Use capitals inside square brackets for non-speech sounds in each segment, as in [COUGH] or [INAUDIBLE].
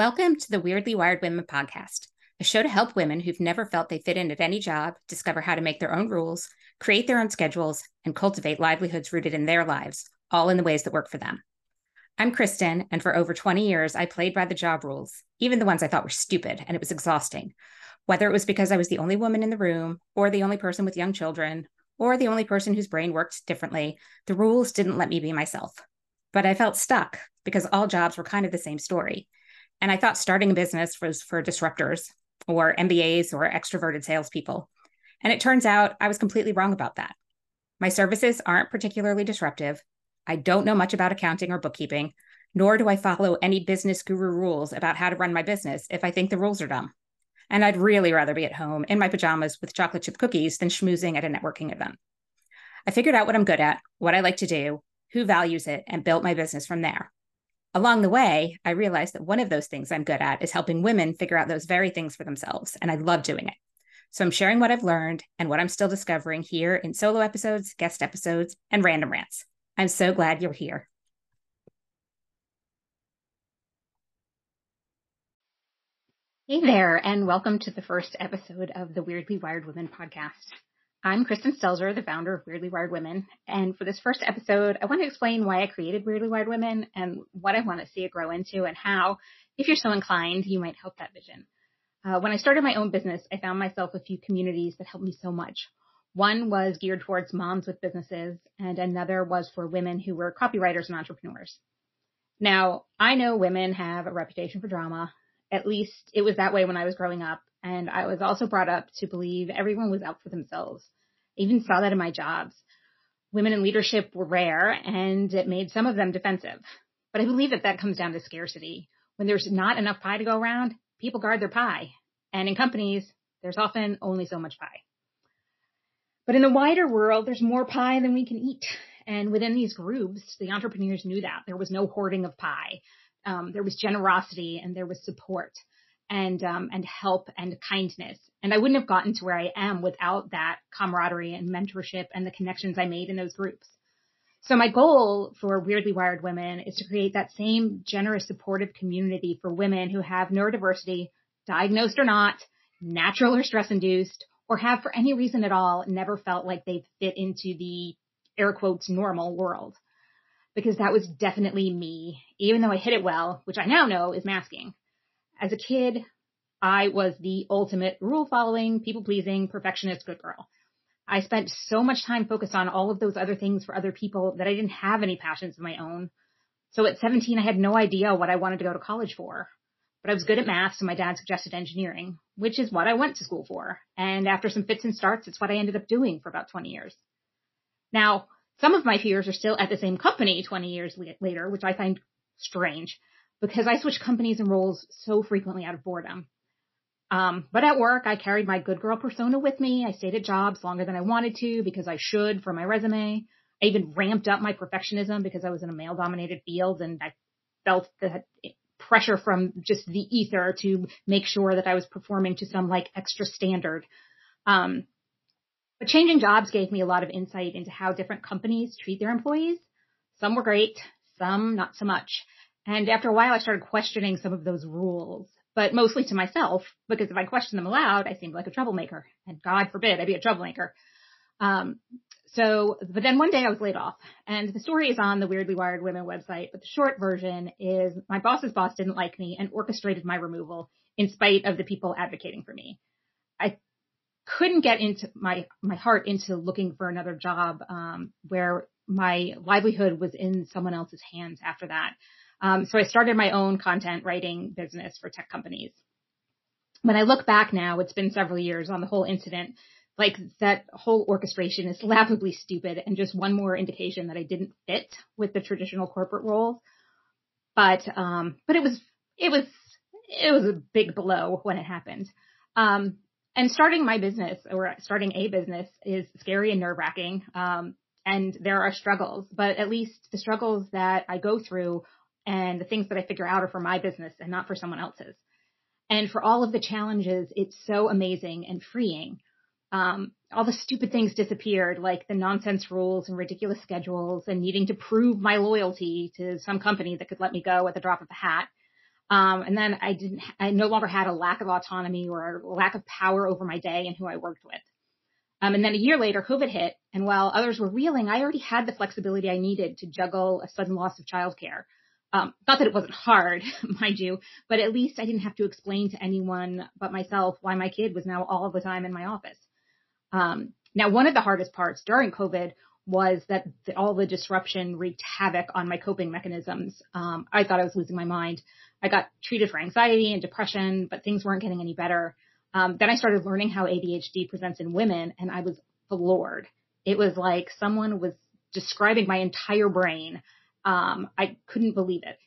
Welcome to the Weirdly Wired Women podcast, a show to help women who've never felt they fit in at any job discover how to make their own rules, create their own schedules, and cultivate livelihoods rooted in their lives, all in the ways that work for them. I'm Kristen, and for over 20 years, I played by the job rules, even the ones I thought were stupid, and it was exhausting. Whether it was because I was the only woman in the room, or the only person with young children, or the only person whose brain worked differently, the rules didn't let me be myself. But I felt stuck because all jobs were kind of the same story. And I thought starting a business was for disruptors or MBAs or extroverted salespeople. And it turns out I was completely wrong about that. My services aren't particularly disruptive. I don't know much about accounting or bookkeeping, nor do I follow any business guru rules about how to run my business if I think the rules are dumb. And I'd really rather be at home in my pajamas with chocolate chip cookies than schmoozing at a networking event. I figured out what I'm good at, what I like to do, who values it, and built my business from there. Along the way, I realized that one of those things I'm good at is helping women figure out those very things for themselves, and I love doing it. So I'm sharing what I've learned and what I'm still discovering here in solo episodes, guest episodes, and random rants. I'm so glad you're here. Hey there, and welcome to the first episode of the Weirdly Wired Women podcast. I'm Kristen Stelzer, the founder of Weirdly Wired Women. And for this first episode, I want to explain why I created Weirdly Wired Women and what I want to see it grow into and how, if you're so inclined, you might help that vision. Uh, when I started my own business, I found myself a few communities that helped me so much. One was geared towards moms with businesses and another was for women who were copywriters and entrepreneurs. Now, I know women have a reputation for drama. At least it was that way when I was growing up. And I was also brought up to believe everyone was out for themselves. I even saw that in my jobs. Women in leadership were rare and it made some of them defensive. But I believe that that comes down to scarcity. When there's not enough pie to go around, people guard their pie. And in companies, there's often only so much pie. But in the wider world, there's more pie than we can eat. And within these groups, the entrepreneurs knew that there was no hoarding of pie. Um, there was generosity and there was support and um, and help and kindness. And I wouldn't have gotten to where I am without that camaraderie and mentorship and the connections I made in those groups. So my goal for Weirdly Wired Women is to create that same generous, supportive community for women who have neurodiversity, diagnosed or not, natural or stress induced, or have for any reason at all never felt like they fit into the air quotes normal world. Because that was definitely me, even though I hit it well, which I now know is masking. As a kid, I was the ultimate rule following, people pleasing, perfectionist good girl. I spent so much time focused on all of those other things for other people that I didn't have any passions of my own. So at 17, I had no idea what I wanted to go to college for. But I was good at math, so my dad suggested engineering, which is what I went to school for. And after some fits and starts, it's what I ended up doing for about 20 years. Now, some of my peers are still at the same company 20 years later, which I find strange because I switch companies and roles so frequently out of boredom. Um, but at work, I carried my good girl persona with me. I stayed at jobs longer than I wanted to because I should for my resume. I even ramped up my perfectionism because I was in a male dominated field and I felt the pressure from just the ether to make sure that I was performing to some like extra standard. Um, but changing jobs gave me a lot of insight into how different companies treat their employees. Some were great, some not so much. And after a while, I started questioning some of those rules, but mostly to myself, because if I questioned them aloud, I seemed like a troublemaker. And God forbid I'd be a troublemaker. Um, so, but then one day I was laid off and the story is on the Weirdly Wired Women website, but the short version is my boss's boss didn't like me and orchestrated my removal in spite of the people advocating for me. I couldn't get into my, my heart into looking for another job, um, where my livelihood was in someone else's hands after that. Um, so I started my own content writing business for tech companies. When I look back now, it's been several years on the whole incident. Like that whole orchestration is [LAUGHS] laughably stupid and just one more indication that I didn't fit with the traditional corporate role. But, um, but it was, it was, it was a big blow when it happened. Um, and starting my business or starting a business is scary and nerve wracking. Um, and there are struggles, but at least the struggles that I go through and the things that I figure out are for my business and not for someone else's. And for all of the challenges, it's so amazing and freeing. Um, all the stupid things disappeared, like the nonsense rules and ridiculous schedules and needing to prove my loyalty to some company that could let me go at the drop of a hat. Um, and then I didn't, I no longer had a lack of autonomy or a lack of power over my day and who I worked with. Um, and then a year later, COVID hit, and while others were reeling, I already had the flexibility I needed to juggle a sudden loss of childcare. Um, not that it wasn't hard, [LAUGHS] mind you, but at least I didn't have to explain to anyone but myself why my kid was now all the time in my office. Um, now, one of the hardest parts during COVID was that the, all the disruption wreaked havoc on my coping mechanisms. Um, I thought I was losing my mind. I got treated for anxiety and depression, but things weren't getting any better. Um, then I started learning how ADHD presents in women and I was floored. It was like someone was describing my entire brain. Um, I couldn't believe it.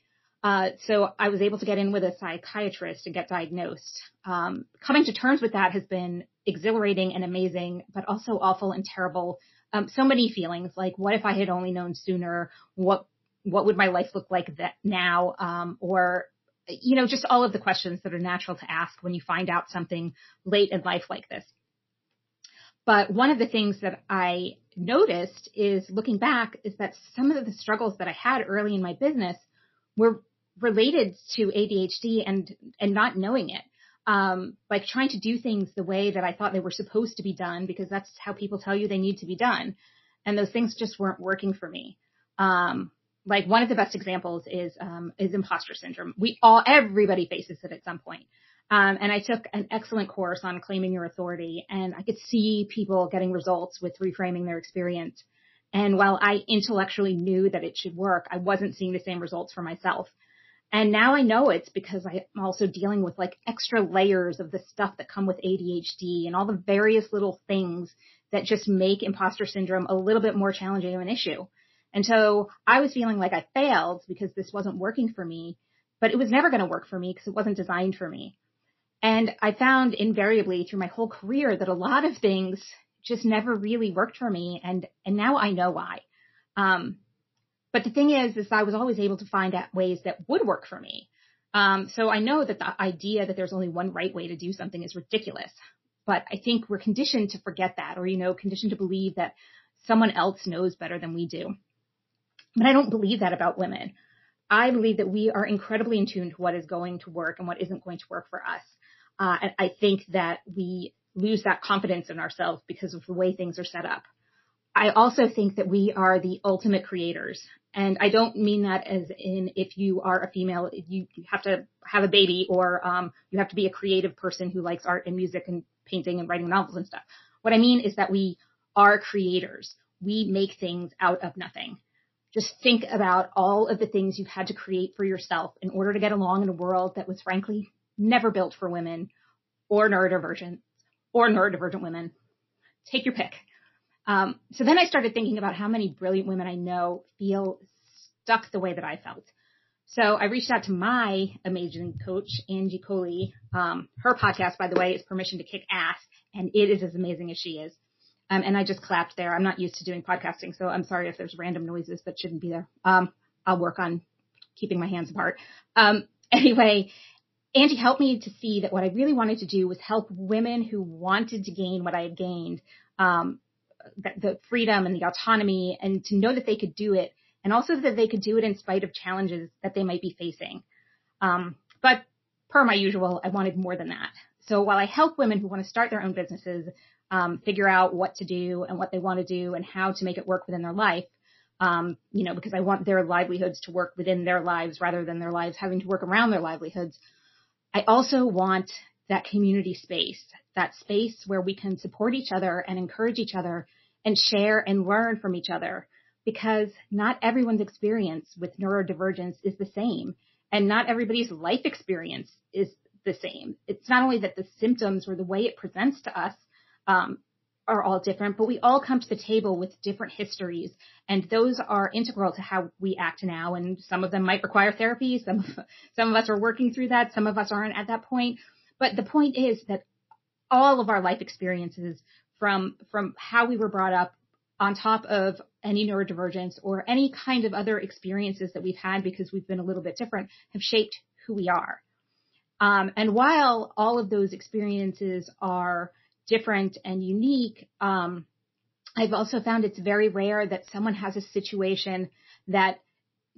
Uh, so I was able to get in with a psychiatrist and get diagnosed. Um, coming to terms with that has been exhilarating and amazing, but also awful and terrible. Um, so many feelings like, what if I had only known sooner? What, what would my life look like that now? Um, or you know, just all of the questions that are natural to ask when you find out something late in life like this. But one of the things that I noticed is looking back is that some of the struggles that I had early in my business were related to ADHD and, and not knowing it. Um, like trying to do things the way that I thought they were supposed to be done because that's how people tell you they need to be done. And those things just weren't working for me. Um, like one of the best examples is um, is imposter syndrome. We all everybody faces it at some point. Um, and I took an excellent course on claiming your authority, and I could see people getting results with reframing their experience. And while I intellectually knew that it should work, I wasn't seeing the same results for myself. And now I know it's because I'm also dealing with like extra layers of the stuff that come with ADHD and all the various little things that just make imposter syndrome a little bit more challenging of an issue. And so I was feeling like I failed because this wasn't working for me, but it was never going to work for me because it wasn't designed for me. And I found invariably through my whole career that a lot of things just never really worked for me. And, and now I know why. Um, but the thing is, is I was always able to find out ways that would work for me. Um, so I know that the idea that there's only one right way to do something is ridiculous. But I think we're conditioned to forget that or, you know, conditioned to believe that someone else knows better than we do. But I don't believe that about women. I believe that we are incredibly in tune to what is going to work and what isn't going to work for us. Uh, and I think that we lose that confidence in ourselves because of the way things are set up. I also think that we are the ultimate creators. And I don't mean that as in if you are a female, you, have to have a baby or um, you have to be a creative person who likes art and music and painting and writing novels and stuff. What I mean is that we are creators. We make things out of nothing just think about all of the things you've had to create for yourself in order to get along in a world that was frankly never built for women or neurodivergent or neurodivergent women. Take your pick. Um, so then I started thinking about how many brilliant women I know feel stuck the way that I felt. So I reached out to my amazing coach, Angie Colee. Um, her podcast, by the way, is Permission to Kick Ass, and it is as amazing as she is. Um, and I just clapped there. I'm not used to doing podcasting, so I'm sorry if there's random noises that shouldn't be there. Um, I'll work on keeping my hands apart. Um, [LAUGHS] anyway, Angie helped me to see that what I really wanted to do was help women who wanted to gain what I had gained, um, the, the freedom and the autonomy and to know that they could do it and also that they could do it in spite of challenges that they might be facing. Um, but per my usual, I wanted more than that. So while I help women who want to start their own businesses, um, figure out what to do and what they want to do and how to make it work within their life. Um, you know, because I want their livelihoods to work within their lives rather than their lives having to work around their livelihoods. I also want that community space, that space where we can support each other and encourage each other and share and learn from each other because not everyone's experience with neurodivergence is the same and not everybody's life experience is the same. It's not only that the symptoms or the way it presents to us um, are all different, but we all come to the table with different histories, and those are integral to how we act now. And some of them might require therapy. Some of, [LAUGHS] some of us are working through that. Some of us aren't at that point. But the point is that all of our life experiences, from from how we were brought up, on top of any neurodivergence or any kind of other experiences that we've had because we've been a little bit different, have shaped who we are. Um, and while all of those experiences are different and unique, um, I've also found it's very rare that someone has a situation that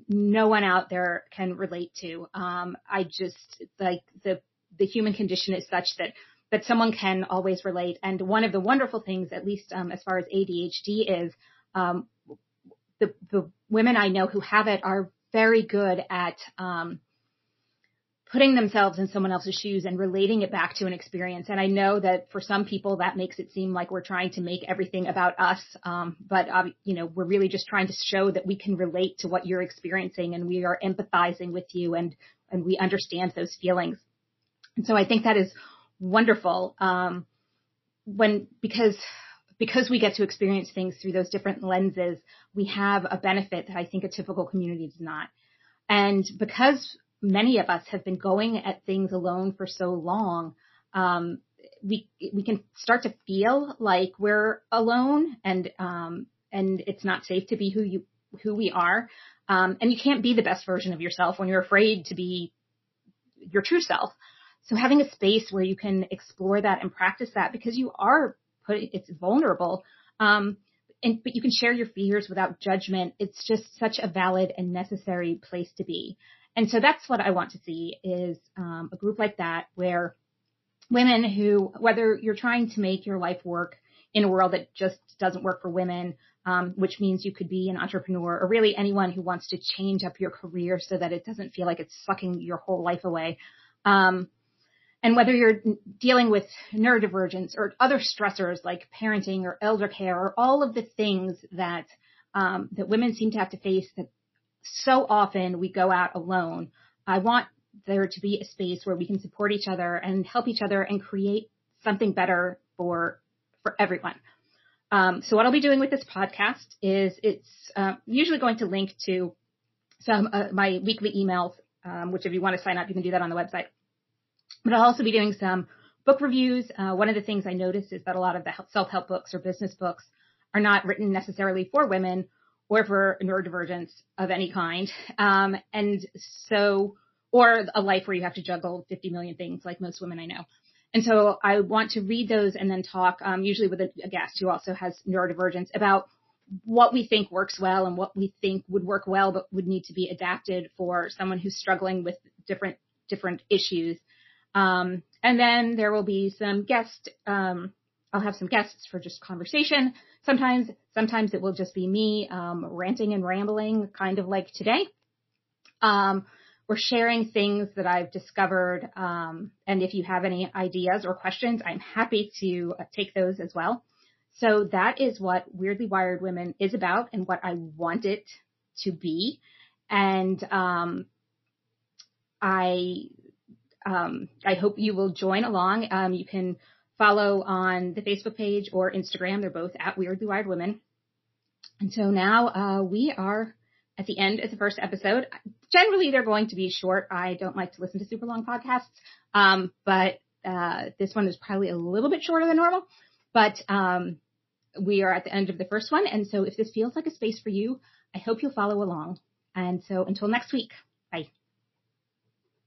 no one out there can relate to. Um, I just like the the human condition is such that that someone can always relate. And one of the wonderful things, at least um, as far as ADHD is, um, the the women I know who have it are very good at um, putting themselves in someone else's shoes and relating it back to an experience. And I know that for some people that makes it seem like we're trying to make everything about us. Um, but, uh, you know, we're really just trying to show that we can relate to what you're experiencing and we are empathizing with you and, and we understand those feelings. And so I think that is wonderful. Um, when, because, because we get to experience things through those different lenses, we have a benefit that I think a typical community does not. And because many of us have been going at things alone for so long, um, we we can start to feel like we're alone and um, and it's not safe to be who you who we are. Um, and you can't be the best version of yourself when you're afraid to be your true self. So having a space where you can explore that and practice that because you are put it's vulnerable. Um, and, but you can share your fears without judgment. It's just such a valid and necessary place to be. And so that's what I want to see is um, a group like that where women who, whether you're trying to make your life work in a world that just doesn't work for women, um, which means you could be an entrepreneur or really anyone who wants to change up your career so that it doesn't feel like it's sucking your whole life away. Um, and whether you're dealing with neurodivergence or other stressors like parenting or elder care or all of the things that um, that women seem to have to face that so often we go out alone. I want there to be a space where we can support each other and help each other and create something better for for everyone. Um, so what I'll be doing with this podcast is it's uh, usually going to link to some uh, my weekly emails, um, which if you want to sign up, you can do that on the website. But I'll also be doing some book reviews. Uh, one of the things I noticed is that a lot of the self-help books or business books are not written necessarily for women or for neurodivergence of any kind. Um, and so, or a life where you have to juggle 50 million things like most women I know. And so I want to read those and then talk, um, usually with a, a guest who also has neurodivergence about what we think works well and what we think would work well, but would need to be adapted for someone who's struggling with different, different issues. Um, and then there will be some guest, um, I'll have some guests for just conversation. Sometimes, sometimes it will just be me, um, ranting and rambling, kind of like today. Um, we're sharing things that I've discovered. Um, and if you have any ideas or questions, I'm happy to uh, take those as well. So that is what Weirdly Wired Women is about and what I want it to be. And, um, I, um, I hope you will join along. Um, you can follow on the Facebook page or Instagram. They're both at Weirdly Wired Women. And so now uh, we are at the end of the first episode. Generally, they're going to be short. I don't like to listen to super long podcasts, um, but uh, this one is probably a little bit shorter than normal. But um, we are at the end of the first one, and so if this feels like a space for you, I hope you'll follow along. And so until next week, bye.